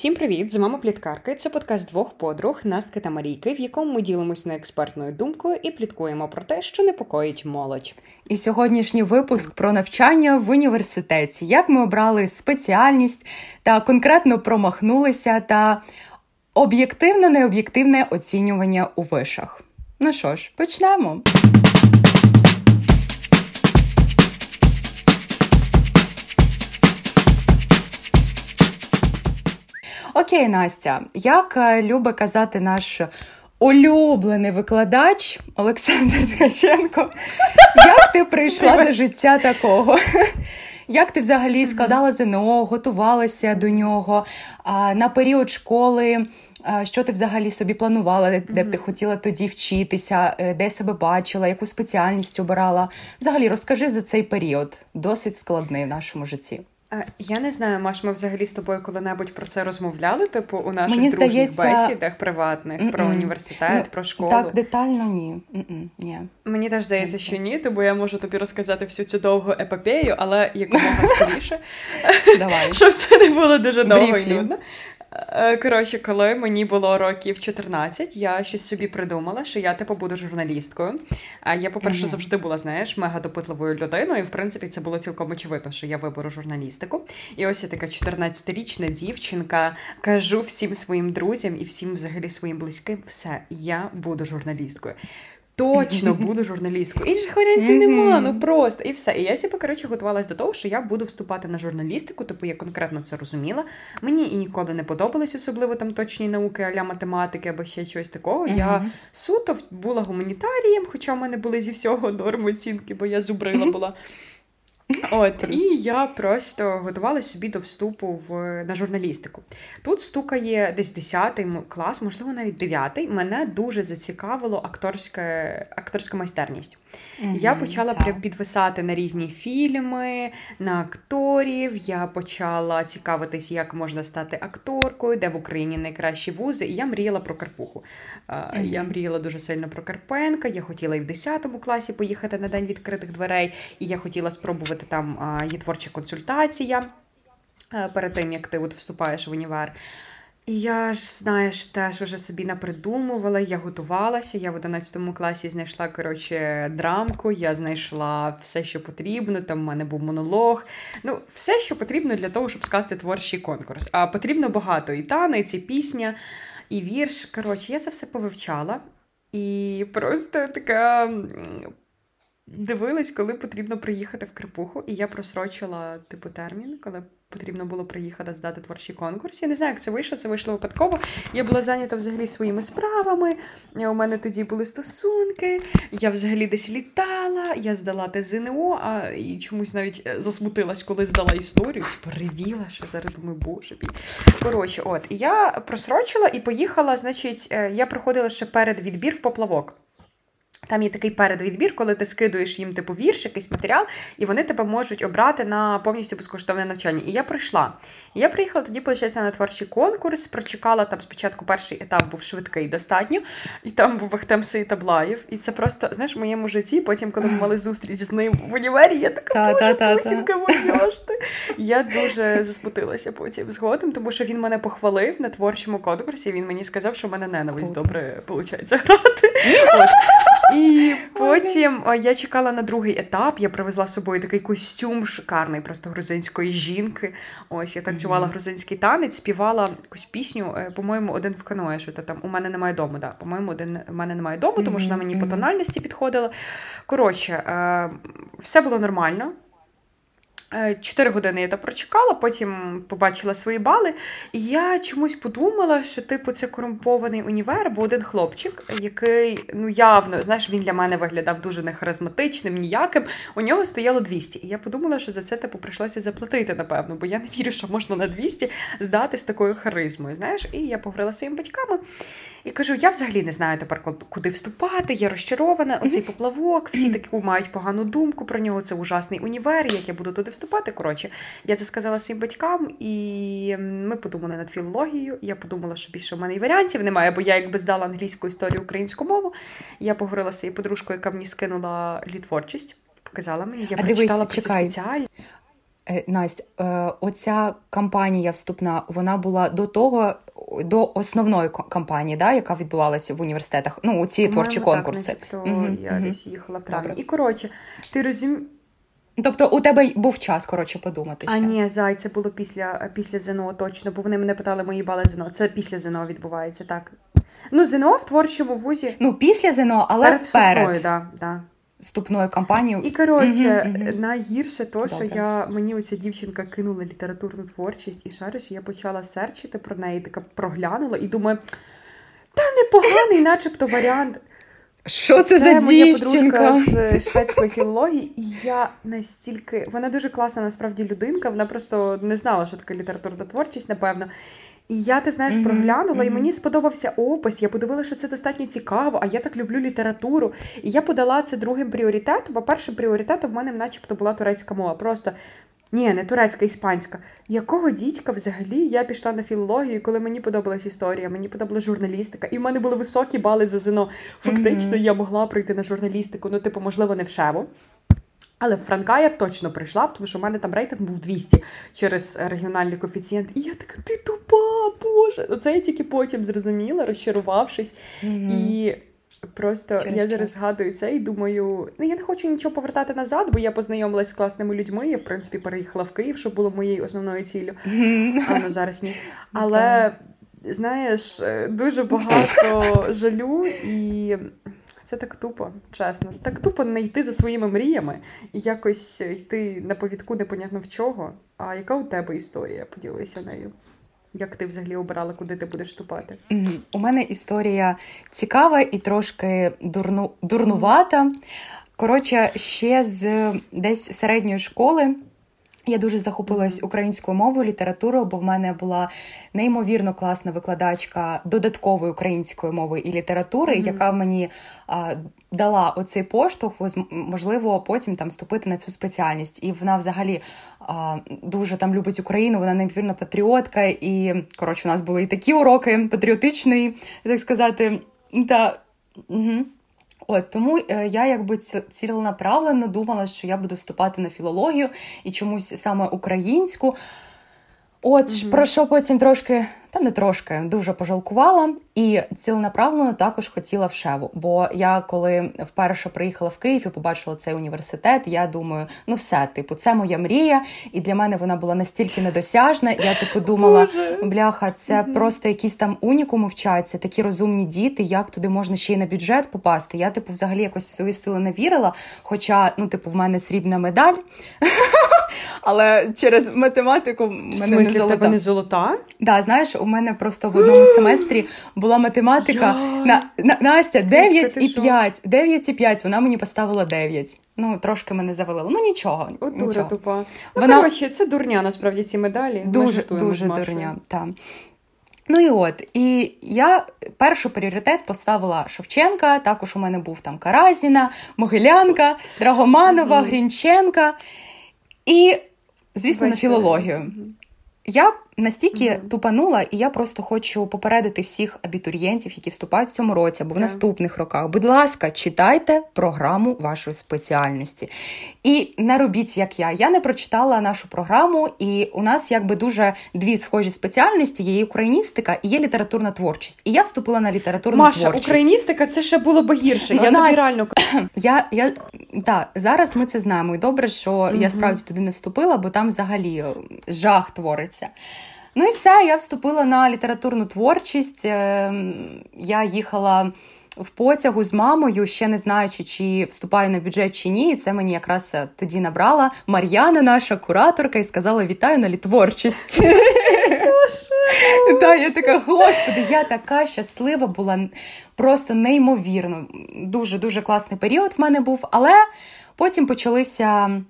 Всім привіт! З вами Пліткарка. Це подкаст двох подруг Настки та Марійки, в якому ми ділимося неекспертною думкою і пліткуємо про те, що непокоїть молодь. І сьогоднішній випуск про навчання в університеті, як ми обрали спеціальність та конкретно промахнулися та об'єктивно необ'єктивне оцінювання у вишах. Ну що ж, почнемо. Окей, Настя, як е, любить казати наш улюблений викладач Олександр Ткаченко, як ти прийшла до життя такого? Як ти взагалі складала ЗНО, готувалася до нього на період школи? Що ти взагалі собі планувала, де б ти хотіла тоді вчитися, е, де себе бачила, яку спеціальність обирала? Взагалі розкажи за цей період, досить складний в нашому житті. Я не знаю, Маш, ми взагалі з тобою коли-небудь про це розмовляли, типу у наших Мені дружніх здається... бесідах приватних Mm-mm. про університет, ну, про школу. Так, детально ні. Mm-mm. ні. Мені теж здається, що ні, тому я можу тобі розказати всю цю довгу епопею, але якомога скоріше. Щоб це не було дуже довго і нудно. Е, коротше, коли мені було років 14, я щось собі придумала, що я типу буду журналісткою. А я, по-перше, mm-hmm. завжди була, знаєш, мега допитливою людиною, і в принципі це було цілком очевидно, що я виберу журналістику. І ось я така 14-річна дівчинка, кажу всім своїм друзям і всім взагалі своїм близьким, все, я буду журналісткою точно буду журналісткою. Інших варіантів нема, ну просто і все. І я типу, коротше, готувалась до того, що я буду вступати на журналістику, типу я конкретно це розуміла. Мені і ніколи не подобались, особливо там точні науки, аля математики або ще щось такого. Я суто була гуманітарієм, хоча в мене були зі всього норми оцінки, бо я зубрила була. От, І я просто готувала собі до вступу в, на журналістику. Тут стукає десь 10 клас, можливо, навіть 9 Мене дуже зацікавило акторська акторська майстерність. Mm-hmm, я почала прям підвисати на різні фільми, на акторів. Я почала цікавитись, як можна стати акторкою, де в Україні найкращі вузи. І я мріяла про Карпуху. Mm-hmm. Я мріяла дуже сильно про Карпенка. Я хотіла і в 10 класі поїхати на день відкритих дверей, і я хотіла спробувати проходити там є творча консультація е, перед тим, як ти от вступаєш в універ. І я ж, знаєш, теж вже собі напридумувала, я готувалася. Я в 11 класі знайшла коротше, драмку, я знайшла все, що потрібно. Там в мене був монолог. Ну, все, що потрібно для того, щоб скласти творчий конкурс. А потрібно багато і танець, і пісня, і вірш. Коротше, я це все повивчала. І просто така дивилась, коли потрібно приїхати в Крипуху, і я просрочила типу термін, коли потрібно було приїхати здати творчий конкурс. Я не знаю, як це вийшло, це вийшло випадково. Я була зайнята взагалі своїми справами. У мене тоді були стосунки, я взагалі десь літала, я здала те ЗНО, а і чомусь навіть е, засмутилась, коли здала історію. Типу, ревіла, що зараз думаю, боже мій. Коротше, от, я просрочила і поїхала, значить, е, я проходила ще перед відбір в поплавок. Там є такий передвідбір, коли ти скидуєш їм типу вірш, якийсь матеріал, і вони тебе можуть обрати на повністю безкоштовне навчання. І я прийшла. І я приїхала тоді, виходить, на творчий конкурс, прочекала там спочатку перший етап був швидкий достатньо, і там був Ахтем Таблаєв. І це просто, знаєш, в моєму житті, потім, коли ми мали зустріч з ним в універі, я така, боже, Пусінка, моя ж ти. Я дуже засмутилася потім згодом, тому що він мене похвалив на творчому конкурсі, він мені сказав, що в мене ненависть добре виходить грати. От. І потім я чекала на другий етап. Я привезла з собою такий костюм шикарний, просто грузинської жінки. Ось я танцювала mm-hmm. грузинський танець, співала якусь пісню, е, по-моєму, один в каное, що то там у мене немає дому. Да. По-моєму, один у мене немає дому, тому що вона мені по тональності підходила. Коротше, е, все було нормально. Е, чотири години я то прочекала, потім побачила свої бали. І я чомусь подумала, що типу це корумпований універ, бо один хлопчик, який ну явно, знаєш, він для мене виглядав дуже нехаризматичним, ніяким. У нього стояло 200. І я подумала, що за це типу прийшлося заплатити, напевно, бо я не вірю, що можна на 200 здати з такою харизмою. Знаєш, і я поговорила своїми батьками. І кажу: я взагалі не знаю тепер, куди вступати. Я розчарована. Оцей поплавок, всі таку мають погану думку про нього. Це ужасний універ, як я буду туди вступати. Коротше, я це сказала своїм батькам, і ми подумали над філологією. Я подумала, що більше в мене і варіантів немає, бо я якби здала англійську історію українську мову. Я поговорила з своєю подружкою, яка мені скинула літворчість, показала мені, я а прочитала дивись, про спеціальність. Е, Настя, е, оця кампанія вступна, вона була до того, до основної кампанії, да, яка відбувалася в університетах. Ну, у ці творчі конкурси. Так, угу, я угу. їхала в травні. І коротше, ти розумієш. Тобто у тебе був час, коротше, подумати. ще. А ні, зай, це було після після ЗНО, точно, бо вони мене питали мої бали ЗНО. Це після ЗНО відбувається, так. Ну, ЗНО в творчому вузі. Ну, після ЗНО, але перед. перед. Да, да вступною кампанією. І коротше, угу, угу. найгірше то, що я мені оця дівчинка кинула літературну творчість, і шариш, я почала серчити про неї, така проглянула і думаю, та непоганий, начебто, варіант. Що це, це за моя дівчинка? подружка з шведської філології, і я настільки вона дуже класна, насправді людинка. Вона просто не знала, що таке літературна творчість, напевно. І я, ти знаєш, проглянула, mm-hmm. і мені сподобався опис. Я подивилася, що це достатньо цікаво, а я так люблю літературу. І я подала це другим пріоритетом, бо першим пріоритетом в мене начебто була турецька мова. Просто ні, не турецька, іспанська. Якого дідька взагалі я пішла на філологію, коли мені подобалась історія, мені подобалась журналістика, і в мене були високі бали за ЗНО. Фактично, mm-hmm. я могла прийти на журналістику, ну, типу, можливо, не в шеву. Але в Франка я точно прийшла, тому що в мене там рейтинг був 200 через регіональний коефіцієнт. І я така, ти тупа, Боже. Оце я тільки потім зрозуміла, розчарувавшись. Mm-hmm. І просто через я зараз згадую це і думаю, ну я не хочу нічого повертати назад, бо я познайомилась з класними людьми. Я, в принципі, переїхала в Київ, що було моєю основною ціллю. А ну зараз ні. Але знаєш, дуже багато жалю і. Це так тупо, чесно. Так тупо не йти за своїми мріями і якось йти на повідку непонятно в чого. А яка у тебе історія? Поділися нею. Як ти взагалі обирала, куди ти будеш вступати? У мене історія цікава і трошки дурну, дурнувата. Коротше, ще з десь середньої школи я дуже захопилась українською мовою, літературою, бо в мене була неймовірно класна викладачка додаткової української мови і літератури, mm-hmm. яка мені а, дала оцей поштовх, можливо, потім там вступити на цю спеціальність. І вона взагалі а, дуже там любить Україну, вона неймовірно патріотка. І коротше, у нас були і такі уроки патріотичний, так сказати. Та, угу. От тому е, я якби ціленаправленно думала, що я буду вступати на філологію і чомусь саме українську. От mm-hmm. про що потім трошки та не трошки дуже пожалкувала, і ціленаправлено також хотіла в шеву. Бо я коли вперше приїхала в Київ і побачила цей університет, я думаю, ну все, типу, це моя мрія, і для мене вона була настільки недосяжна. Я типу думала, бляха, це просто якісь там унікуми вчаться, такі розумні діти. Як туди можна ще й на бюджет попасти? Я, типу, взагалі якось свої сили не вірила. Хоча, ну, типу, в мене срібна медаль. Але через математику мене не золота. не золота? Да, знаєш, у мене просто в одному семестрі була математика на, на Настя 9 і 5. 9 і 5, Вона мені поставила 9. Ну, трошки мене завалило. Ну нічого. От дуже тупа. Ну, Вона... коротше, це дурня, насправді, ці медалі. Дуже дуже дурня. так. Ну і от, і я перший пріоритет поставила Шевченка. Також у мене був там Каразіна, Могилянка, Драгоманова, Грінченка. І, звісно, на філологію. Я настільки mm-hmm. тупанула, і я просто хочу попередити всіх абітурієнтів, які вступають в цьому році або в yeah. наступних роках. Будь ласка, читайте програму вашої спеціальності. І не робіть, як я. Я не прочитала нашу програму, і у нас якби дуже дві схожі спеціальності: є україністика і є літературна творчість. І я вступила на літературну Маша, творчість. Маша, україністика це ще було б гірше. Ну, я Настя, реально я, я да, зараз ми це знаємо. І добре, що mm-hmm. я справді туди не вступила, бо там взагалі жах твориться. Ну і все, я вступила на літературну творчість. Е, я їхала в потягу з мамою, ще не знаючи, чи вступаю на бюджет чи ні. І це мені якраз е, тоді набрала Мар'яна, наша кураторка, і сказала: Вітаю на літворчість. Та я така, господи, я така щаслива була, просто неймовірно. Дуже дуже класний період в мене був, але потім почалися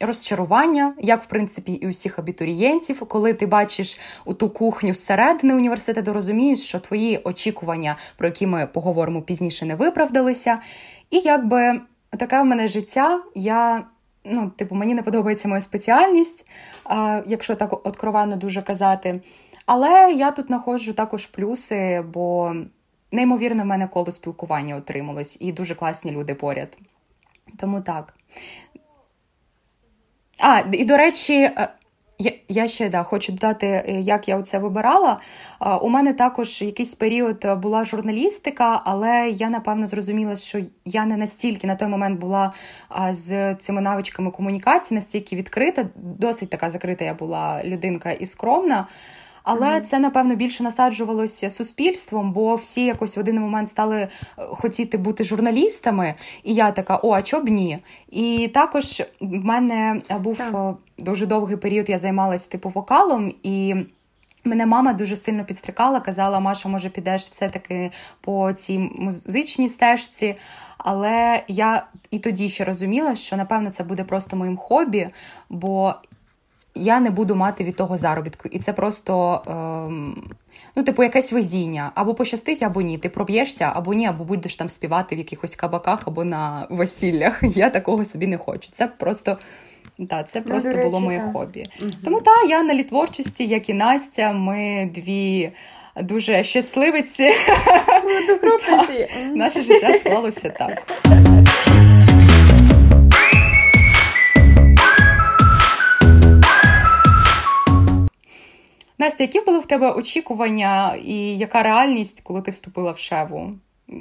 розчарування, як в принципі і усіх абітурієнтів, коли ти бачиш у ту кухню зсередини університету, розумієш, що твої очікування, про які ми поговоримо пізніше, не виправдалися. І якби таке в мене життя, я. Ну, типу, мені не подобається моя спеціальність, якщо так откровенно дуже казати. Але я тут знаходжу також плюси, бо неймовірно в мене коло спілкування отрималось, і дуже класні люди поряд. Тому так. А, і до речі, е, я ще да, хочу додати, е, як я це вибирала. У мене також якийсь період була журналістика, але я напевно зрозуміла, що я не настільки на той момент була з цими навичками комунікації, настільки відкрита, досить така закрита я була людинка і скромна. Але mm-hmm. це напевно більше насаджувалося суспільством, бо всі якось в один момент стали е, хотіти бути журналістами. І я така, о, а чо б ні? І також в мене був yeah. дуже довгий період, я займалася типу вокалом і. Мене мама дуже сильно підстрикала, казала, Маша, може, підеш все-таки по цій музичній стежці. Але я і тоді ще розуміла, що напевно це буде просто моїм хобі, бо я не буду мати від того заробітку. І це просто. Ем... Ну, типу, якесь везіння. Або пощастить, або ні. Ти проб'єшся, або ні, або будеш там співати в якихось кабаках або на весіллях. Я такого собі не хочу. Це просто та, це ну, просто речі, було моє так. хобі. Угу. Тому так, я на літворчості, як і Настя, ми дві дуже щасливиці. Наше життя склалося так. Настя, які були в тебе очікування і яка реальність, коли ти вступила в шеву,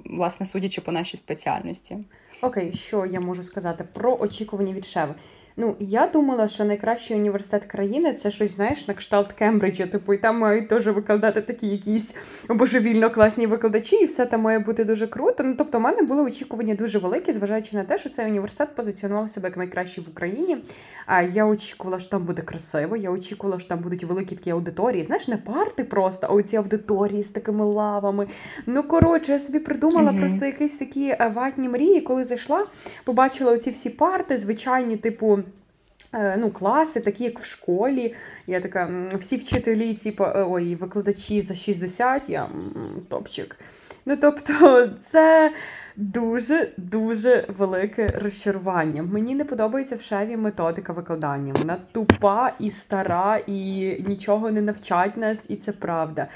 власне, судячи по нашій спеціальності? Окей, що я можу сказати про очікування від шеви? Ну, я думала, що найкращий університет країни це щось, знаєш, на кшталт Кембриджа. Типу, і там мають теж викладати такі якісь божевільно класні викладачі, і все там має бути дуже круто. Ну, тобто, в мене були очікування дуже великі, зважаючи на те, що цей університет позиціонував себе як найкращий в Україні. А я очікувала, що там буде красиво. Я очікувала, що там будуть великі такі аудиторії. Знаєш, не парти просто, а оці аудиторії з такими лавами. Ну, коротше, я собі придумала mm-hmm. просто якісь такі е, ватні мрії, коли зайшла, побачила оці всі парти, звичайні, типу. Е, ну, класи, такі як в школі. Я така, всі вчителі, типу, ой, викладачі за 60, я топчик. Ну, тобто, це дуже-дуже велике розчарування. Мені не подобається в шеві методика викладання. Вона тупа і стара, і нічого не навчать нас, і це правда.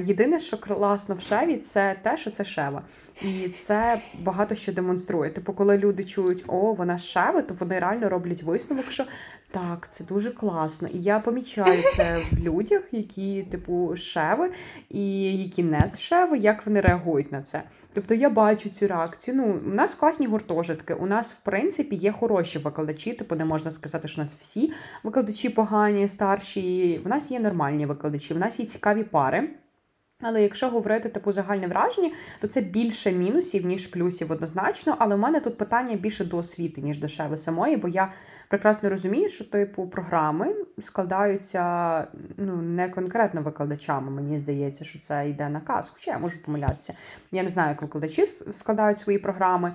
Єдине, що класно в шеві, це те, що це шева. І це багато що демонструє. Типу, коли люди чують, о, вона шева, то вони реально роблять висновок, що так, це дуже класно. І я помічаю це в людях, які, типу, шеви, і які не з шеви, як вони реагують на це. Тобто я бачу цю реакцію. Ну, у нас класні гуртожитки. У нас, в принципі, є хороші викладачі, типу не можна сказати, що у нас всі викладачі погані, старші. У нас є нормальні викладачі, у нас є цікаві пари. Але якщо говорити типу загальне враження, то це більше мінусів, ніж плюсів однозначно. Але у мене тут питання більше до освіти, ніж до шеви самої, бо я прекрасно розумію, що типу програми складаються ну, не конкретно викладачами. Мені здається, що це йде наказ. Хоча я можу помилятися. Я не знаю, як викладачі складають свої програми.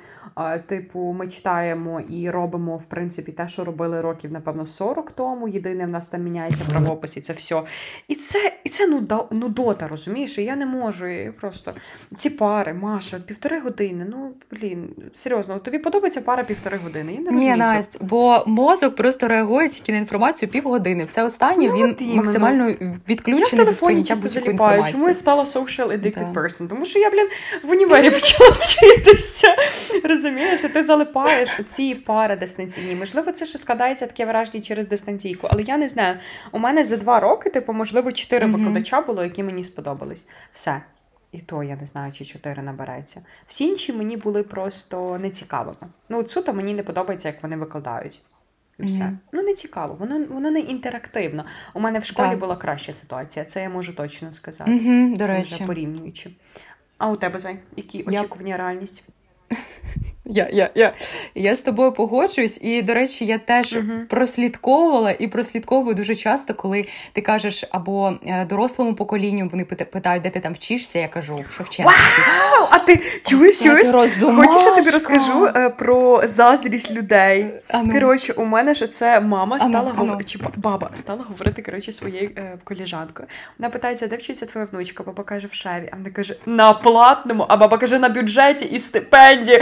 Типу, ми читаємо і робимо, в принципі, те, що робили років, напевно, 40 тому. Єдине, в нас там міняється правопис і це все. І це і це нудота, розумієш? І я не можу. Я просто ці пари, Маша, півтори години. Ну, блін, серйозно, тобі подобається пара півтори години? Я не розумію. Ні, Настя, бо мозок просто реагує тільки на інформацію півгодини. Все останнє ну, він максимально відключений до сприйняття будь-якої інформації. Чому я стала social addicted да. person? Тому що я, блін, в універі почала вчитися. Розумієш, і ти залипаєш у ці пари дистанційні. Можливо, це ще складається таке враження через дистанційку, але я не знаю. У мене за два роки, типу, можливо, чотири mm-hmm. викладача було, які мені сподобались. Все. І то я не знаю, чи чотири набереться. Всі інші мені були просто нецікавими. Ну, от суто мені не подобається, як вони викладають. І все. Mm-hmm. Ну, не цікаво, воно воно не інтерактивно. У мене в школі так. була краща ситуація, це я можу точно сказати. Mm-hmm, до речі. порівнюючи. А у тебе Зай, які очікування я... реальність? Я я, я, я з тобою погоджуюсь, і, до речі, я теж uh-huh. прослідковувала і прослідковую дуже часто, коли ти кажеш або е, дорослому поколінню вони питають, де ти там вчишся. Я кажу, що вченка. Вау! А ти чуєш? чуєш? Хочеш, я тобі розкажу е, про заздрість людей. Ану. Коротше, у мене ж це мама стала говорити, чи баба стала говорити коротше, своєю е, коліжанкою. Вона питається, де вчиться твоя внучка? Баба каже, в шеві. А вона каже, на платному, а баба каже, на бюджеті і стипендії.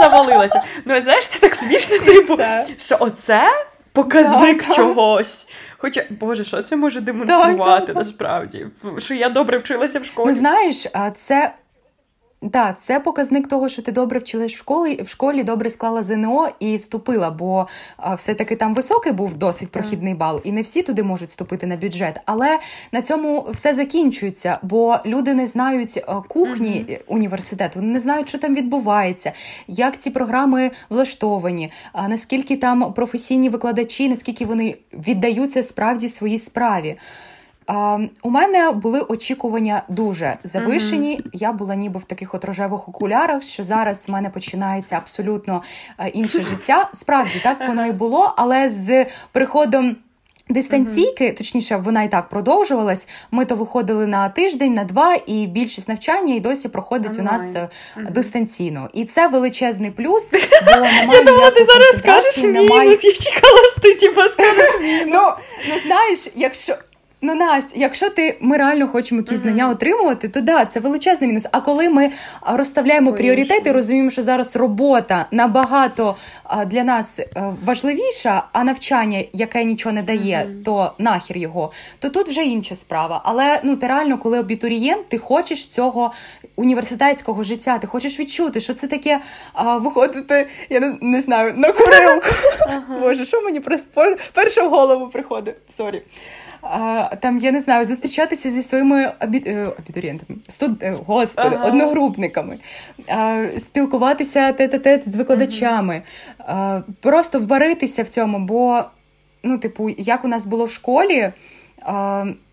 Завалилася. Ну, знаєш, це так смішно, типу, що оце показник да, чогось. Хоча, Боже, що це може демонструвати так, насправді? Що я добре вчилася в школі. Ну, знаєш, це да, це показник того, що ти добре вчилась в школі, в школі добре склала ЗНО і вступила, бо все-таки там високий був досить прохідний бал, і не всі туди можуть вступити на бюджет. Але на цьому все закінчується, бо люди не знають кухні mm-hmm. університету, вони не знають, що там відбувається, як ці програми влаштовані, наскільки там професійні викладачі, наскільки вони віддаються справді своїй справі. У мене були очікування дуже завишені. Mm-hmm. Я була ніби в таких от рожевих окулярах, що зараз в мене починається абсолютно uh, інше життя. Справді так воно і було, але з приходом. Дистанційки, mm-hmm. точніше, вона і так продовжувалась. Ми то виходили на тиждень, на два, і більшість навчання і досі проходить mm-hmm. у нас mm-hmm. дистанційно. І це величезний плюс, бо немає Я думала, ти зараз скажеш немає... мінус. Я чекала, що ти скажеш мінус. Ну, ну знаєш, якщо Ну, Настя, якщо ти ми реально хочемо якісь знання отримувати, то да, це величезний мінус. А коли ми розставляємо Ой, пріоритети, розуміємо, що зараз робота набагато для нас е, важливіша, а навчання, яке нічого не дає, uh-huh. то нахер його, то тут вже інша справа. Але ну ти реально, коли абітурієнт, ти хочеш цього університетського життя, ти хочеш відчути, що це таке а, виходити, я не, не знаю, на курилку. Боже, що мені просто перша в голову приходить? Sorry там, я не знаю, зустрічатися зі своїми. Е, абітурієнтами, студ... Е, господи, ага. одногрупниками, спілкуватися тет-а-тет з викладачами, ага. просто варитися в цьому, бо, ну, типу, як у нас було в школі.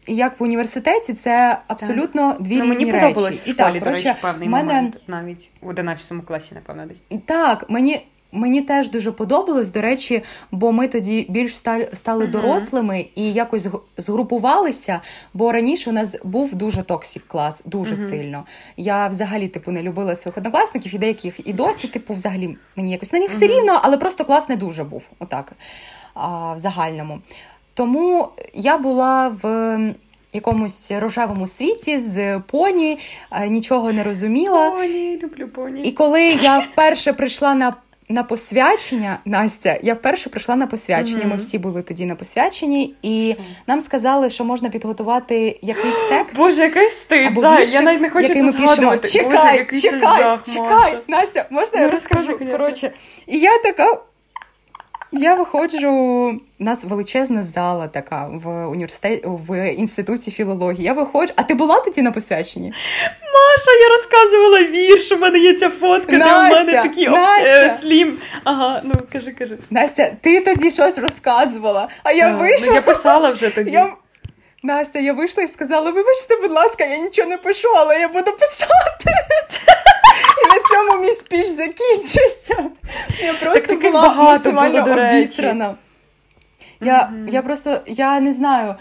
І як в університеті це абсолютно так. дві ну, різні мені речі. В школі, і так, до речі, певний мене... момент навіть у 11 класі, напевно, десь. Так, мені Мені теж дуже подобалось, до речі, бо ми тоді більш стали дорослими і якось згрупувалися. Бо раніше у нас був дуже токсик клас, дуже uh-huh. сильно. Я взагалі типу не любила своїх однокласників і деяких і досі, типу, взагалі мені якось на них uh-huh. все рівно, але просто клас не дуже був. Отак а, в загальному. Тому я була в. Якомусь рожевому світі з поні нічого не розуміла. Поні, люблю поні. І коли я вперше прийшла на на посвячення, Настя, я вперше прийшла на посвячення. Mm-hmm. Ми всі були тоді на посвяченні, і що? нам сказали, що можна підготувати якийсь текст. Боже, якийсь стид. Віршик, я навіть не хочу який це ми пишемо. Чекай, Боже, чекай, чекай, Настя, можна ну, я розкажу? Коротше, і я така. Я виходжу, у нас величезна зала така в університеті в інституті філології. Я виходжу. А ти була тоді на посвяченні? Маша, я розказувала вірш. У мене є ця фотка, Настя, де у мене такі Настя. слім. Ага, ну кажи, кажи. Настя, ти тоді щось розказувала, а я а, вийшла. Ну, я писала вже тоді. Я... Настя, я вийшла і сказала: вибачте, будь ласка, я нічого не пишу, але я буду писати. І на цьому мій спіч закінчився. Я просто так, була максимально було, обісрана. Я, mm-hmm. я просто я не знаю.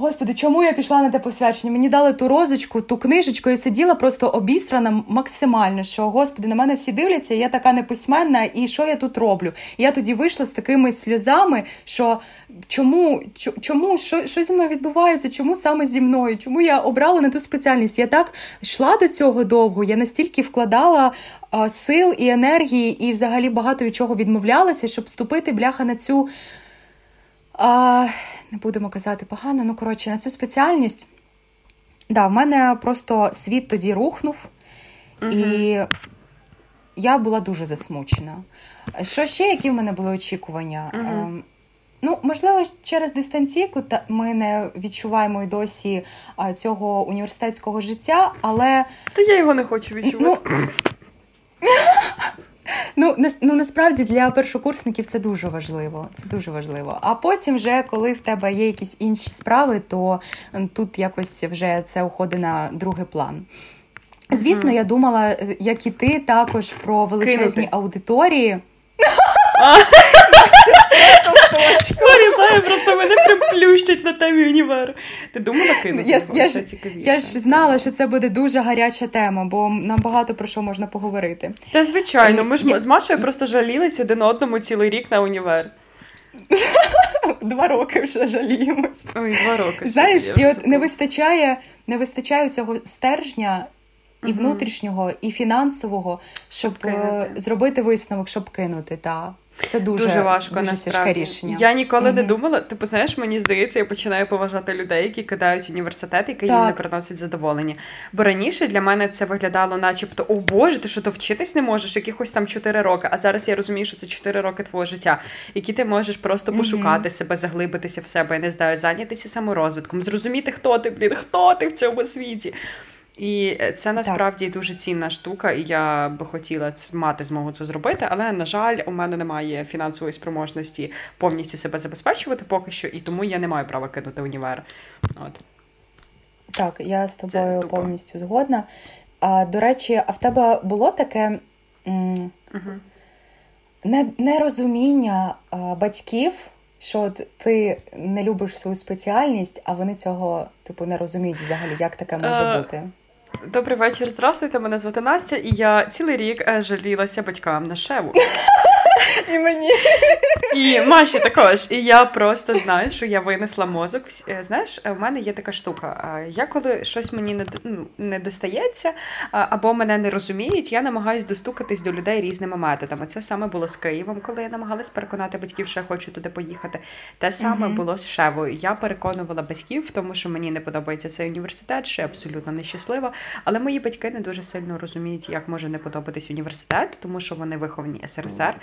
Господи, чому я пішла на те посвячення? Мені дали ту розочку, ту книжечку, і сиділа просто обісрана максимально. Що господи, на мене всі дивляться, я така неписьменна, і що я тут роблю? І я тоді вийшла з такими сльозами, що чому, чому, що що зі мною відбувається? Чому саме зі мною? Чому я обрала не ту спеціальність? Я так йшла до цього довго, я настільки вкладала. Сил і енергії, і взагалі багато від чого відмовлялася, щоб вступити бляха на цю а, не будемо казати погано, ну коротше, на цю спеціальність. Да, в мене просто світ тоді рухнув, угу. і я була дуже засмучена. Що ще, які в мене були очікування? Угу. Ну, можливо, через дистанційку ми не відчуваємо і досі цього університетського життя, але. То я його не хочу відчувати. Ну... Ну, на, ну насправді для першокурсників це дуже важливо. Це дуже важливо. А потім, вже коли в тебе є якісь інші справи, то тут якось вже це уходить на другий план. Звісно, mm-hmm. я думала, е, як і ти, також про величезні Кинути. аудиторії. Sorry, просто мене прям плющить на темі універу. Ти думала кинути? Я, я, ж, я ж знала, що це буде дуже гаряча тема, бо нам багато про що можна поговорити. Та звичайно, ми ж я... з Машою просто жалілись один одному цілий рік на універ. Два роки вже жаліємось. Ой, два роки. Знаєш, і от не вистачає, не вистачає цього стержня. І внутрішнього, і фінансового, щоб, щоб зробити висновок, щоб кинути. Та. Це дуже дуже важко дуже тяжке рішення. Я ніколи mm не думала. Типу, знаєш, мені здається, я починаю поважати людей, які кидають університет, який їм не приносить задоволення. Бо раніше для мене це виглядало, начебто, о Боже, ти що то вчитись не можеш, якихось там 4 роки. А зараз я розумію, що це 4 роки твого життя, які ти можеш просто пошукати mm себе, заглибитися в себе, я не знаю, зайнятися саморозвитком, зрозуміти, хто ти, блін, хто ти в цьому світі. І е, це насправді так. дуже цінна штука, і я би хотіла мати змогу це зробити. Але на жаль, у мене немає фінансової спроможності повністю себе забезпечувати поки що, і тому я не маю права кинути універ. От. Так, я з тобою повністю згодна. А, До речі, а в тебе було таке м- угу. нерозуміння а, батьків, що ти не любиш свою спеціальність, а вони цього типу не розуміють взагалі, як таке може uh, бути? Добрий вечір, здравствуйте. Мене звати Настя, і я цілий рік е, жалілася батькам на шеву. І мені. І Маші також. І я просто знаю, що я винесла мозок. Е, знаєш, у мене є така штука. Я коли щось мені не ну, не достається або мене не розуміють, я намагаюся достукатись до людей різними методами. Це саме було з Києвом, коли я намагалась переконати батьків, що я хочу туди поїхати. Те саме uh-huh. було з Шевою. Я переконувала батьків в тому, що мені не подобається цей університет, що я абсолютно нещаслива. Але мої батьки не дуже сильно розуміють, як може не подобатись університет, тому що вони виховані СРСР.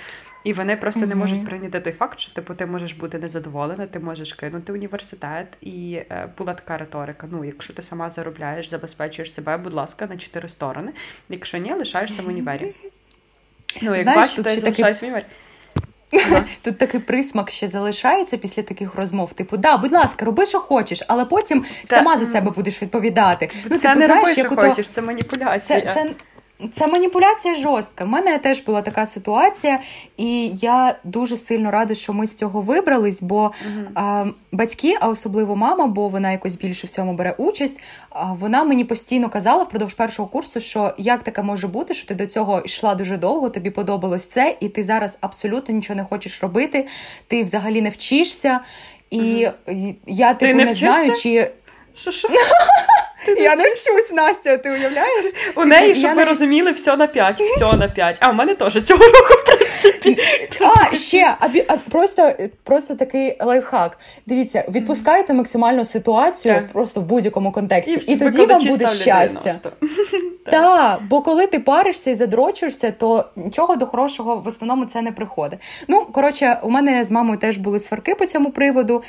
І вони просто mm-hmm. не можуть прийняти той факт, що типу ти можеш бути незадоволена, ти можеш кинути університет. І е, була така риторика: ну, якщо ти сама заробляєш, забезпечуєш себе, будь ласка, на чотири сторони. Якщо ні, лишаєшся в універі. Ну, як бачите, я залишаюсь такий... в універі. Ага. Тут такий присмак ще залишається після таких розмов. Типу, да, будь ласка, роби, що хочеш, але потім сама за себе будеш відповідати. Це ну, типу, не знаєш, роби, що хочеш, це маніпуляція. Це, це, маніпуляція жорстка. У мене теж була така ситуація, і я дуже сильно рада, що ми з цього вибрались, бо uh а, батьки, а особливо мама, бо вона якось більше в цьому бере участь. А, вона мені постійно казала впродовж першого курсу, що як таке може бути, що ти до цього йшла дуже довго, тобі подобалось це, і ти зараз абсолютно нічого не хочеш робити, ти взагалі не вчишся. І uh я типу не, не знаю, чи. Що, що? Я не вчусь, Настя, ти уявляєш? У неї, щоб ви розуміли, все на 5, все на 5. А у мене теж цього року, в принципі. А, ще, а, просто просто такий лайфхак. Дивіться, відпускайте максимальну ситуацію просто в будь-якому контексті. І тоді вам буде щастя. Так, бо коли ти паришся і задрочуєшся, то нічого до хорошого в основному це не приходить. Ну, коротше, у мене з мамою теж були сварки по цьому приводу.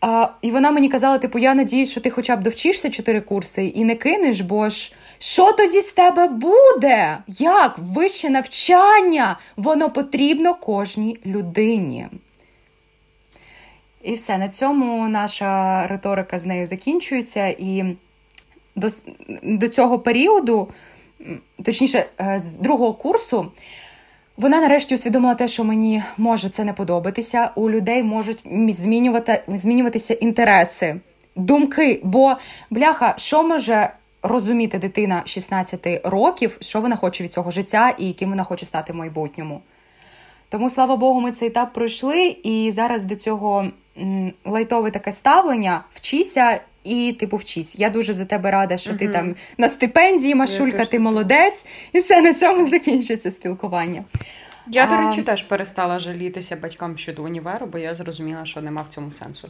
А, І вона мені казала: типу, я надіюсь, що ти хоча б довчишся чотири курси і не кинеш, бо ж що тоді з тебе буде? Як вище навчання? Воно потрібно кожній людині. І все, на цьому наша риторика з нею закінчується. І до, до цього періоду, точніше, е, з другого курсу. Вона нарешті усвідомила те, що мені може це не подобатися. У людей можуть змінювати, змінюватися інтереси, думки. Бо, бляха, що може розуміти дитина 16 років, що вона хоче від цього життя і яким вона хоче стати в майбутньому? Тому, слава Богу, ми цей етап пройшли, і зараз до цього лайтове таке ставлення вчися і типу вчись. Я дуже за тебе рада, що ти там на стипендії, Машулька, ти молодець, і все на цьому закінчиться спілкування. Я, до речі, теж перестала жалітися батькам щодо універу, бо я зрозуміла, що нема в цьому сенсу.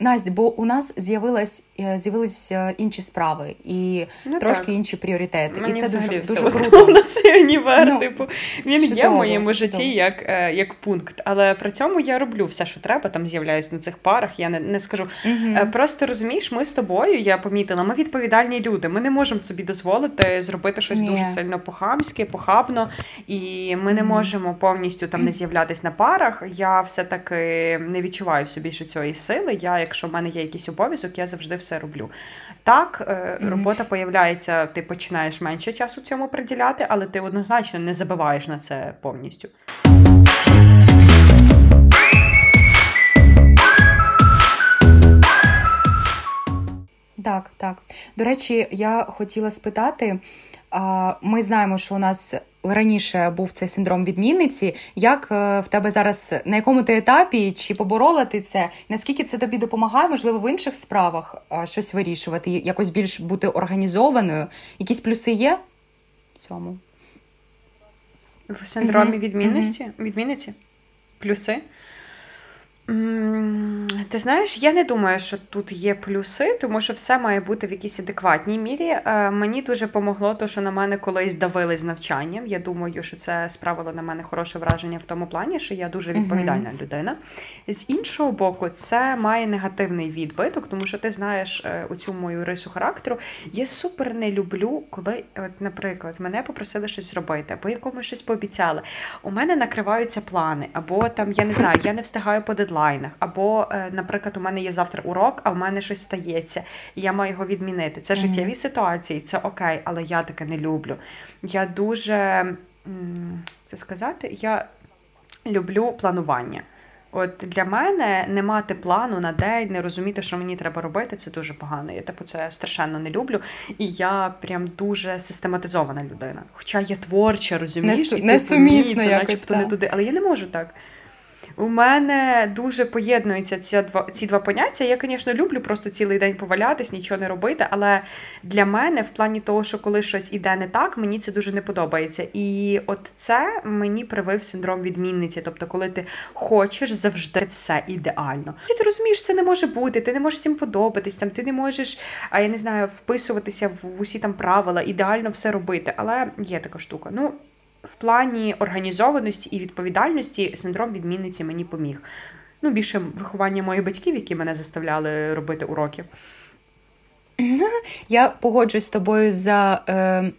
Настя, бо у нас з'явилась е, з'явились е, інші справи і ну, трошки так. інші пріоритети. Мені і це дуже дуже круто. на цей універ. Ну, типу він чудово, є в моєму житті як е, як пункт. Але при цьому я роблю все, що треба. Там з'являюсь на цих парах. Я не не скажу. Угу. Просто розумієш, ми з тобою. Я помітила, ми відповідальні люди. Ми не можемо собі дозволити зробити щось Ні. дуже сильно похамське, похабно, і ми не можемо повністю там не з'являтись на парах. Я все таки не відчуваю в собі ще цієї сили. Я якщо в мене є якийсь обов'язок, я завжди все роблю. Так, mm-hmm. робота появляється, ти починаєш менше часу цьому приділяти, але ти однозначно не забиваєш на це повністю. Так, так. До речі, я хотіла спитати. Ми знаємо, що у нас раніше був цей синдром відмінниці. Як е, в тебе зараз на якому ти етапі? Чи поборола ти це? Наскільки це тобі допомагає? Можливо, в інших справах щось вирішувати, якось більш бути організованою? Якісь плюси є в цьому? В синдромі відмінності? Відмінниці? Плюси? Ти знаєш, я не думаю, що тут є плюси, тому що все має бути в якійсь адекватній мірі. Е, мені дуже помогло, то, що на мене колись давили з навчанням. Я думаю, що це справило на мене хороше враження в тому плані, що я дуже відповідальна uh-huh. людина. З іншого боку, це має негативний відбиток, тому що ти знаєш е, у цю мою рису характеру. Я супер не люблю, коли, от, наприклад, мене попросили щось зробити, або якому щось пообіцяли. У мене накриваються плани, або там я не знаю, я не встигаю по дедлайну дедлайнах. Або, е, наприклад, у мене є завтра урок, а в мене щось стається, і я маю його відмінити. Це життєві mm-hmm. ситуації, це окей, але я таке не люблю. Я дуже це сказати, я люблю планування. От для мене не мати плану на день, не розуміти, що мені треба робити, це дуже погано. Я типу це страшенно не люблю. І я прям дуже систематизована людина. Хоча я творча, розумієш, не, і, типу, несумісно ні, це якось, начебто не туди, але я не можу так. У мене дуже поєднуються ці два ці два поняття. Я, звісно, люблю просто цілий день повалятись, нічого не робити. Але для мене, в плані того, що коли щось іде не так, мені це дуже не подобається. І от це мені привив синдром відмінниці. Тобто, коли ти хочеш завжди все ідеально. Ти розумієш, це не може бути, ти не можеш всім подобатись, там ти не можеш, а я не знаю, вписуватися в усі там правила, ідеально все робити. Але є така штука. Ну в плані організованості і відповідальності синдром відмінниці мені поміг. Ну, більше виховання моїх батьків, які мене заставляли робити уроки. Я погоджуюсь з тобою за. Е...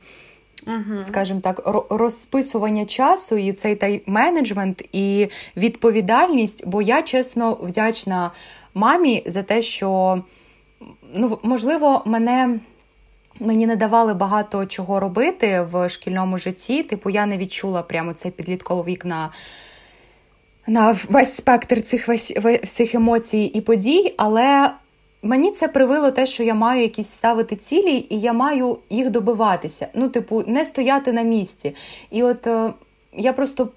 Скажімо так, розписування часу і цей тайм-менеджмент і відповідальність, бо я чесно вдячна мамі за те, що ну, можливо, мене Мені не давали багато чого робити в шкільному житті. Типу, я не відчула прямо цей підлітковий вік на на весь спектр цих всіх емоцій і подій, але мені це привило те, що я маю якісь ставити цілі, і я маю їх добиватися. Ну, типу, не стояти на місці. І от е, я просто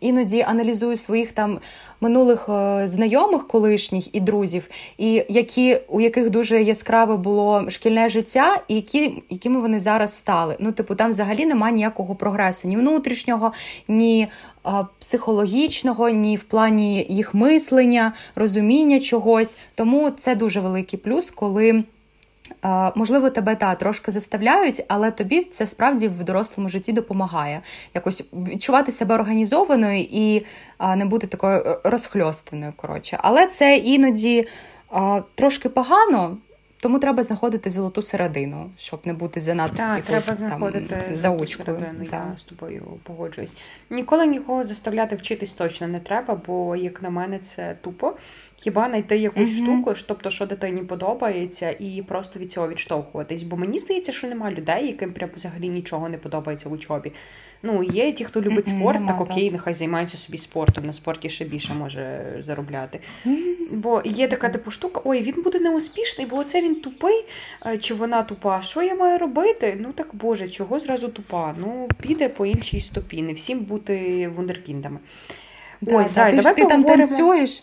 іноді аналізую своїх там минулих е, знайомих, колишніх і друзів, і які у яких дуже яскраве було шкільне життя, і які, якими вони зараз стали. Ну, типу, там взагалі немає ніякого прогресу, ні внутрішнього, ні а, психологічного, ні в плані їх мислення, розуміння чогось. Тому це дуже великий плюс, коли. Можливо, тебе та трошки заставляють, але тобі це справді в дорослому житті допомагає якось відчувати себе організованою і не бути такою е, розхльостаною. Коротше, але це іноді трошки погано. Тому треба знаходити золоту середину, щоб не бути занадто Так, якось, треба знаходити там, заучкою. Середину, так. Я з тобою погоджуюсь. Ніколи нікого заставляти вчитись точно не треба, бо, як на мене, це тупо. Хіба знайти якусь uh штуку, тобто, що дитині подобається, і просто від цього відштовхуватись. Бо мені здається, що нема людей, яким прям взагалі нічого не подобається в учобі. Ну, є ті, хто любить mm-hmm, спорт, нема, так окей, так. нехай займаються собі спортом. На спорті ще більше може заробляти. Mm-hmm. Бо є така типу штука: ой, він буде неуспішний, бо оце він тупий, чи вона тупа. Що я маю робити? Ну так Боже, чого зразу тупа? Ну, піде по іншій стопі. Не всім бути вундеркіндами. Да, Ой, да, Зай, ти, давай ти там танцюєш.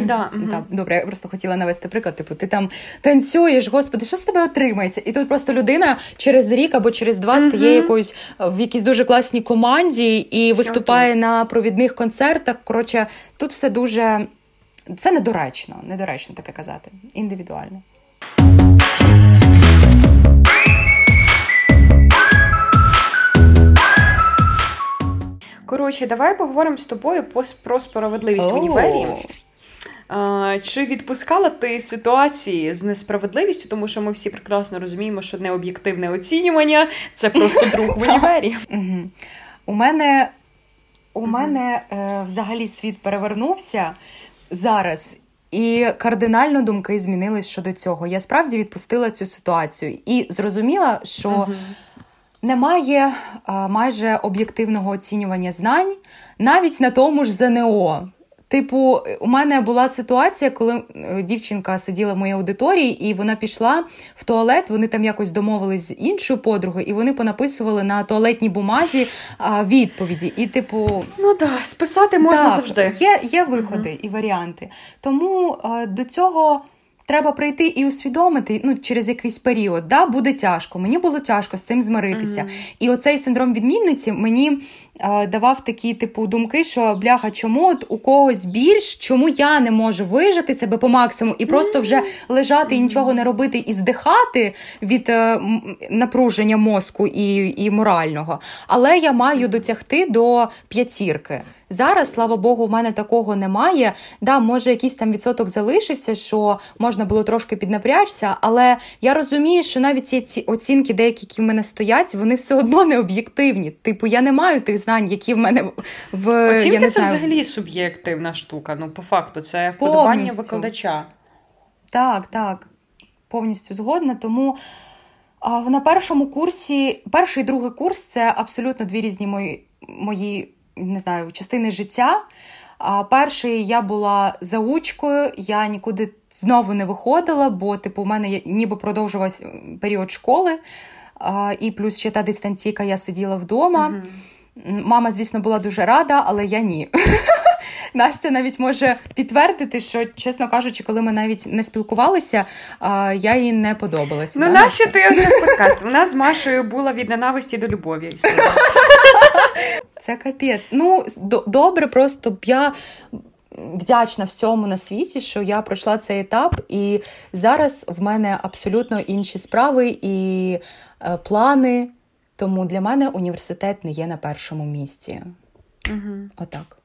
Да, угу. Добре, я просто хотіла навести приклад. Типу, ти там танцюєш, господи, що з тебе отримається? І тут просто людина через рік або через два угу. стає якоюсь в якійсь дуже класній команді і виступає на провідних концертах. Коротше, тут все дуже це недоречно, недоречно таке казати. Індивідуально. Коротше, давай поговоримо з тобою про справедливість в універі. Чи відпускала ти ситуації з несправедливістю, тому що ми всі прекрасно розуміємо, що необ'єктивне оцінювання це просто друг в універі? У мене у мене е, взагалі світ перевернувся зараз, і кардинально думки змінились щодо цього. Я справді відпустила цю ситуацію і зрозуміла, що. Немає а, майже об'єктивного оцінювання знань навіть на тому ж ЗНО. Типу, у мене була ситуація, коли е, дівчинка сиділа в моїй аудиторії, і вона пішла в туалет. Вони там якось домовились з іншою подругою, і вони понаписували на туалетній бумазі а, відповіді. І, типу, ну да, списати можна так, завжди. Є є виходи угу. і варіанти. Тому а, до цього треба прийти і усвідомити ну, через якийсь період. Да, Буде тяжко. Мені було тяжко з цим змиритися. Mm-hmm. І оцей синдром відмінниці мені е, давав такі типу думки, що бляха, чому от у когось більш, чому я не можу вижити себе по максимуму і просто вже лежати і нічого не робити, і здихати від е, напруження мозку і, і морального. Але я маю дотягти до п'ятірки. Зараз, слава Богу, в мене такого немає. Да, може, якийсь там відсоток залишився, що можна було трошки піднапрячся, але я розумію, що навіть ці, ці оцінки, деякі, які в мене стоять, вони все одно не об'єктивні. Типу, я не маю тих знань, які в мене в оцінки я не це взагалі суб'єктивна штука. Ну, по факту, це вподобання викладача. Так, так, повністю згодна. Тому. А на першому курсі, перший і другий курс це абсолютно дві різні мої мої не знаю, частини життя. А перший я була заучкою, я нікуди знову не виходила, бо типу, у мене ніби продовжувався період школи, а, і плюс ще та дистанційка я сиділа вдома. Mm-hmm. Мама, звісно, була дуже рада, але я ні. Настя навіть може підтвердити, що, чесно кажучи, коли ми навіть не спілкувалися, я їй не подобалася. Ну, нащо ти подкаст? У нас з Машою була від ненависті до любові. Це капець. Ну, добре, просто б я. Вдячна всьому на світі, що я пройшла цей етап, і зараз в мене абсолютно інші справи і е, плани. Тому для мене університет не є на першому місці. Угу. Отак.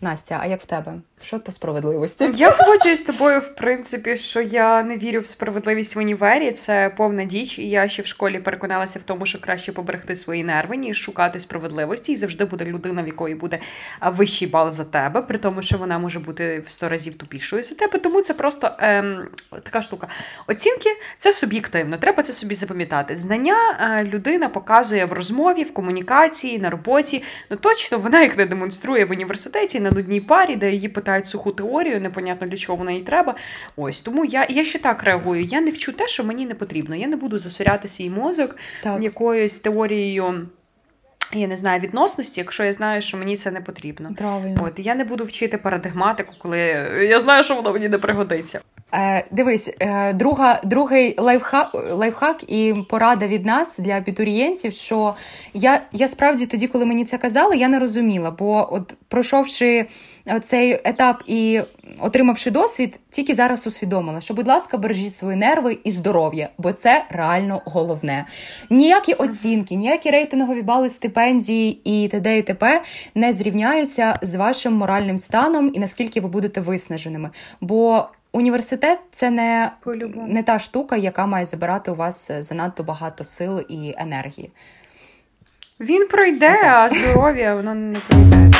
Настя, а як в тебе? Що по справедливості? Я погоджуюсь з тобою, в принципі, що я не вірю в справедливість в універі. Це повна діч. І я ще в школі переконалася в тому, що краще поберегти свої нерви, ніж шукати справедливості. І завжди буде людина, в якої буде вищий бал за тебе, при тому, що вона може бути в сто разів тупішою за тебе. Тому це просто ем, така штука. Оцінки це суб'єктивно. Треба це собі запам'ятати. Знання е, людина показує в розмові, в комунікації, на роботі. Ну точно вона їх не демонструє в університеті на нудній парі, де її питають читають суху теорію, непонятно для чого вона їй треба. Ось тому я я ще так реагую. Я не вчу те, що мені не потрібно. Я не буду засоряти свій мозок так. якоюсь теорією. Я не знаю відносності, якщо я знаю, що мені це не потрібно. Правильно. От я не буду вчити парадигматику, коли я знаю, що воно мені не пригодиться. Е, Дивись, е, друга, другий лайфхак лайфхак і порада від нас для абітурієнтів, що я я справді тоді, коли мені це казали, я не розуміла, бо от пройшовши цей етап і отримавши досвід, тільки зараз усвідомила, що, будь ласка, бережіть свої нерви і здоров'я, бо це реально головне. Ніякі оцінки, ніякі рейтингові бали стипендії і т.д. і т.п. не зрівняються з вашим моральним станом і наскільки ви будете виснаженими. Бо Університет це не не та штука, яка має забирати у вас занадто багато сил і енергії. Він пройде, а здоров'я воно не пройде.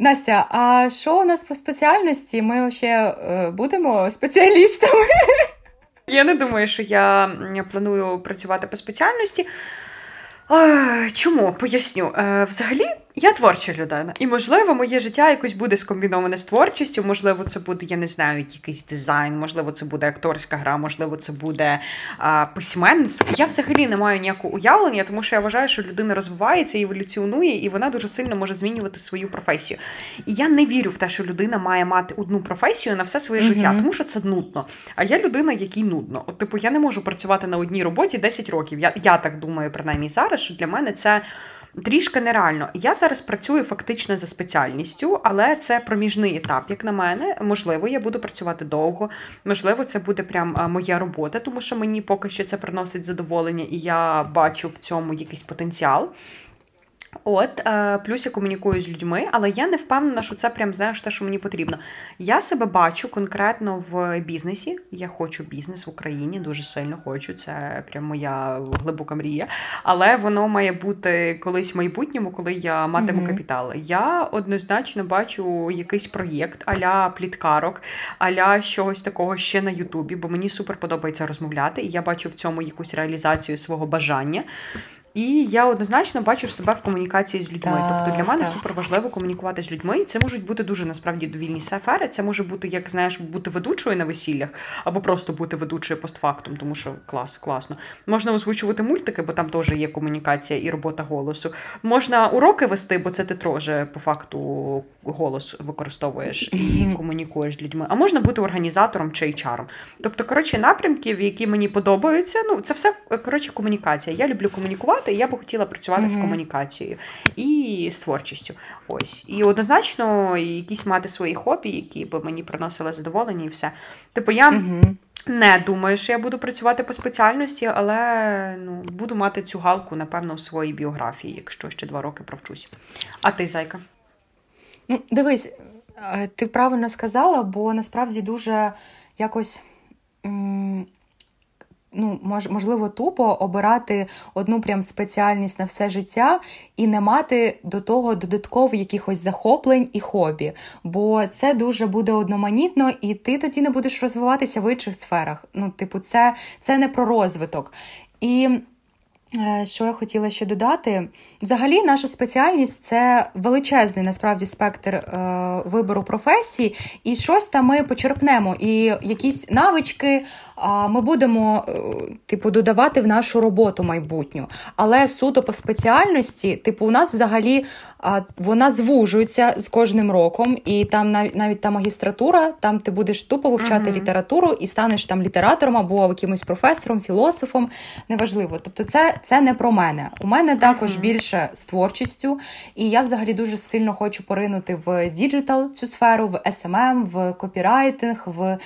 Настя, а що у нас по спеціальності? Ми ще е, будемо спеціалістами? Я не думаю, що я планую працювати по спеціальності. Чому? Поясню. Е, взагалі, я творча людина, і, можливо, моє життя якось буде скомбіноване з творчістю. Можливо, це буде, я не знаю, якийсь дизайн, можливо, це буде акторська гра, можливо, це буде а, письменництво. Я взагалі не маю ніякого уявлення, тому що я вважаю, що людина розвивається, еволюціонує, і вона дуже сильно може змінювати свою професію. І я не вірю в те, що людина має мати одну професію на все своє mm-hmm. життя, тому що це нудно. А я людина, якій нудно. От, типу, я не можу працювати на одній роботі 10 років. Я, Я так думаю, принаймні зараз, що для мене це. Трішки нереально. Я зараз працюю фактично за спеціальністю, але це проміжний етап, як на мене. Можливо, я буду працювати довго. Можливо, це буде прям моя робота, тому що мені поки що це приносить задоволення, і я бачу в цьому якийсь потенціал. От, е, плюс я комунікую з людьми, але я не впевнена, що це прям знаєш те, що мені потрібно. Я себе бачу конкретно в бізнесі. Я хочу бізнес в Україні, дуже сильно хочу. Це прям моя глибока мрія. Але воно має бути колись в майбутньому, коли я матиму mm-hmm. капітал. Я однозначно бачу якийсь проєкт аля пліткарок, аля чогось такого ще на Ютубі, бо мені супер подобається розмовляти, і я бачу в цьому якусь реалізацію свого бажання. І я однозначно бачу себе в комунікації з людьми. Так, тобто для мене так. супер важливо комунікувати з людьми. І це можуть бути дуже насправді довільні сфери. Це може бути, як знаєш, бути ведучою на весіллях, або просто бути ведучою постфактум, тому що клас, класно. Можна озвучувати мультики, бо там теж є комунікація і робота голосу. Можна уроки вести, бо це ти теж по факту голос використовуєш і комунікуєш з людьми. А можна бути організатором чи HR. Тобто, коротше, напрямків, які мені подобаються. Ну, це все коротше комунікація. Я люблю комунікувати і я би хотіла працювати mm-hmm. з комунікацією і з творчістю. Ось. І однозначно якісь мати свої хобі, які б мені приносили задоволення, і все. Типу, я. Mm-hmm. Не думаю, що я буду працювати по спеціальності, але ну, буду мати цю галку, напевно, в своїй біографії, якщо ще два роки провчусь. А ти, зайка? Ну, Дивись, е, ти правильно сказала, бо насправді дуже якось ну, мож, можливо, тупо обирати одну прям спеціальність на все життя і не мати до того додатково якихось захоплень і хобі. Бо це дуже буде одноманітно, і ти тоді не будеш розвиватися в інших сферах. Ну, типу, це, це не про розвиток. І що я хотіла ще додати? Взагалі, наша спеціальність це величезний насправді спектр е, вибору професій, і щось там ми почерпнемо. І якісь навички е, ми будемо е, типу додавати в нашу роботу майбутню. Але суто по спеціальності, типу, у нас взагалі вона звужується з кожним роком, і там навіть навіть та магістратура, там ти будеш тупо вивчати uh-huh. літературу і станеш там літератором або якимось професором, філософом. Неважливо. Тобто, це це не про мене. У мене також uh-huh. більше з творчістю, і я взагалі дуже сильно хочу поринути в digital цю сферу, в SMM, в копірайтинг, в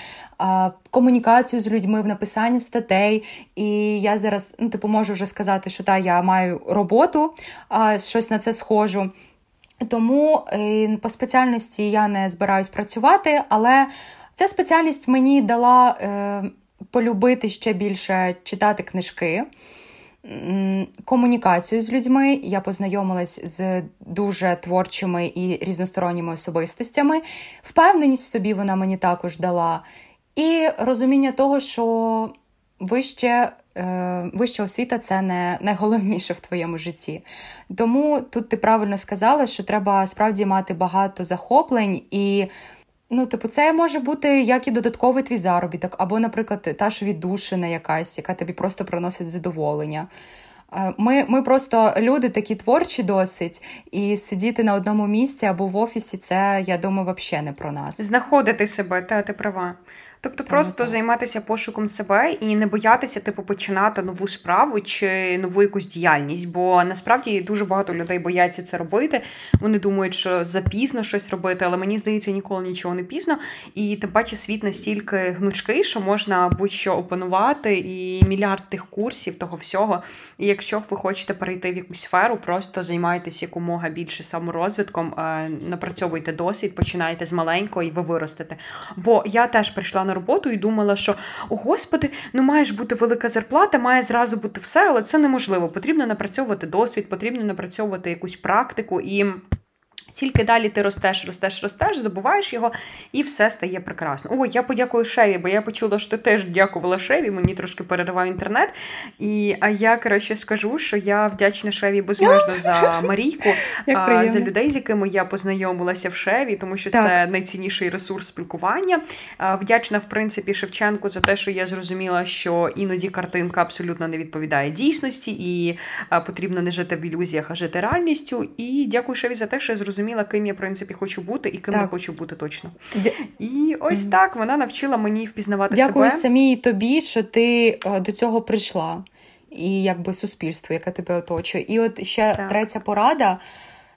комунікацію з людьми, в написанні статей. І я зараз ну, типу, можу вже сказати, що та я маю роботу, щось на це схожу. Тому е, по спеціальності я не збираюсь працювати, але ця спеціальність мені дала е, полюбити ще більше читати книжки. Комунікацію з людьми я познайомилась з дуже творчими і різносторонніми особистостями. Впевненість в собі вона мені також дала. І розуміння того, що вище Е, вища освіта це не найголовніше в твоєму житті. Тому тут ти правильно сказала, що треба справді мати багато захоплень і. Ну, типу, це може бути як і додатковий твій заробіток, або, наприклад, та ж віддушина якась, яка тобі просто приносить задоволення. Е, ми ми просто люди такі творчі досить, і сидіти на одному місці або в офісі, це я думаю, взагалі не про нас. Знаходити себе, та ти права. Тобто просто займатися пошуком себе і не боятися, типу, починати нову справу чи нову якусь діяльність. Бо насправді дуже багато людей бояться це робити. Вони думають, що запізно щось робити, але мені здається, ніколи нічого не пізно. І тим паче світ настільки гнучкий, що можна будь-що опанувати, і мільярд тих курсів, того всього. І якщо ви хочете перейти в якусь сферу, просто займайтеся якомога більше саморозвитком, е, напрацьовуйте досвід, починайте з маленького і ви виростете. Бо я теж прийшла на роботу і думала, що о господи, ну має ж бути велика зарплата, має зразу бути все, але це неможливо. Потрібно напрацьовувати досвід, потрібно напрацьовувати якусь практику і. Тільки далі ти ростеш, ростеш, ростеш, здобуваєш його, і все стає прекрасно. О, я подякую Шеві, бо я почула, що ти теж дякувала Шеві, мені трошки переривав інтернет. І а я коротше скажу, що я вдячна Шеві безмежно за Марійку, а, за людей, з якими я познайомилася в Шеві, тому що так. це найцінніший ресурс спілкування. А, вдячна, в принципі, Шевченку за те, що я зрозуміла, що іноді картинка абсолютно не відповідає дійсності, і а, потрібно не жити в ілюзіях, а жити реальністю. І дякую Шеві за те, що я зрозуміла зрозуміла, ким я в принципі хочу бути і ким так. я хочу бути точно. Дя... І ось так вона навчила мені впізнавати Дякую себе. Дякую самій тобі, що ти е, до цього прийшла, і якби суспільство, яке тебе оточує. І от ще так. третя порада.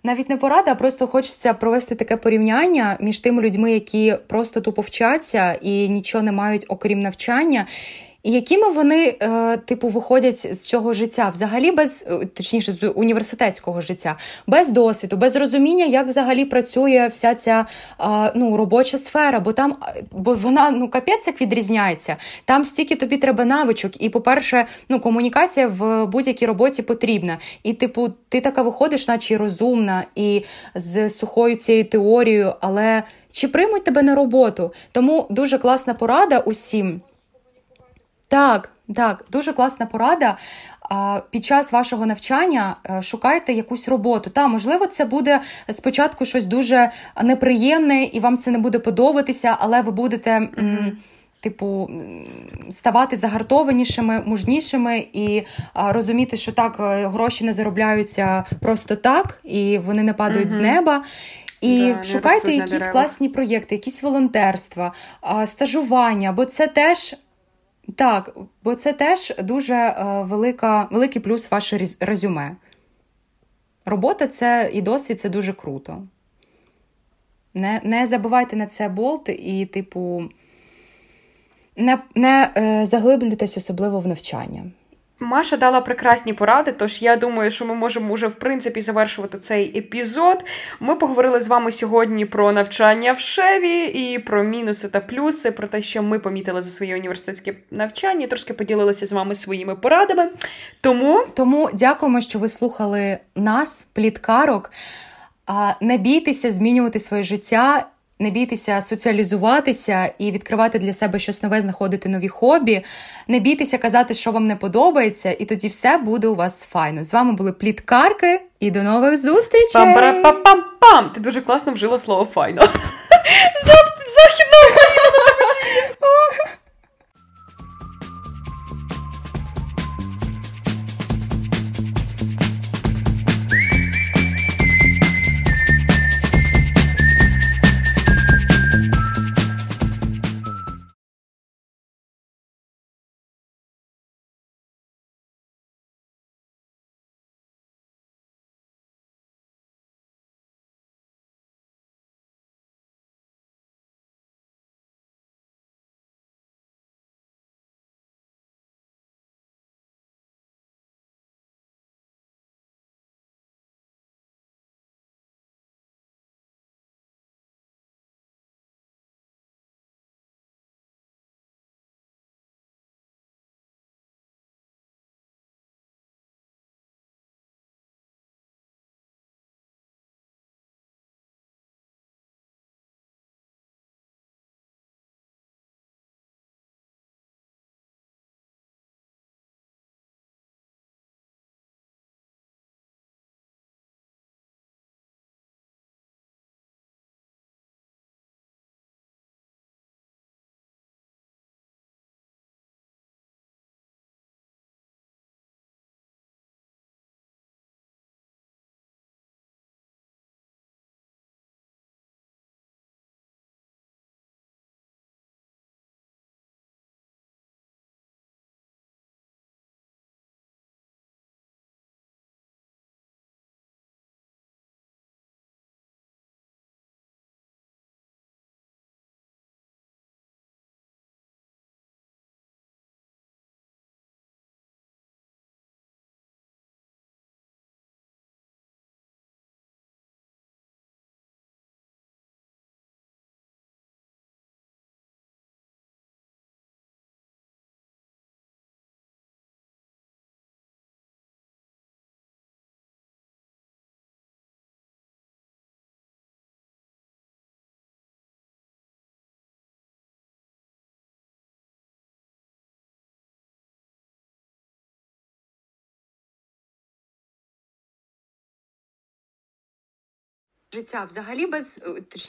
Навіть не порада, а просто хочеться провести таке порівняння між тими людьми, які просто тупо вчаться і нічого не мають окрім навчання, якими вони, е, типу, виходять з цього життя, взагалі без е, точніше з університетського життя, без досвіду, без розуміння, як взагалі працює вся ця е, ну, робоча сфера, бо там бо вона ну капець як відрізняється. Там стільки тобі треба навичок, і, по-перше, ну комунікація в будь-якій роботі потрібна. І, типу, ти така виходиш, наче розумна і з сухою цією теорією, але чи приймуть тебе на роботу? Тому дуже класна порада усім. Так, так, дуже класна порада. Під час вашого навчання е, шукайте якусь роботу. Та, можливо, це буде спочатку щось дуже неприємне, і вам це не буде подобатися, але ви будете. Mm-hmm. Типу, ставати загартованішими, мужнішими і а, розуміти, що так е, гроші не заробляються просто так, і вони не падають з неба. І да, шукайте якісь класні проєкти, якісь волонтерства, а, стажування, бо це теж так, бо це теж дуже е, велика, великий плюс ваше резюме. Робота це і досвід це дуже круто. Не не забувайте на це болт і, типу, не не е, заглиблюйтесь особливо в навчання. Маша дала прекрасні поради, тож я думаю, що ми можемо вже в принципі завершувати цей епізод. Ми поговорили з вами сьогодні про навчання в шеві і про мінуси та плюси, про те, що ми помітили за своє університетське навчання, трошки поділилися з вами своїми порадами. Тому Тому дякуємо, що ви слухали нас, пліткарок. Не бійтеся змінювати своє життя. Не бійтеся соціалізуватися і відкривати для себе щось нове, знаходити нові хобі. Не бійтеся казати, що вам не подобається, і тоді все буде у вас файно. З вами були пліткарки і до нових зустрічей! Пам-пам-пам-пам! Ти дуже класно вжила слово файно. життя взагалі без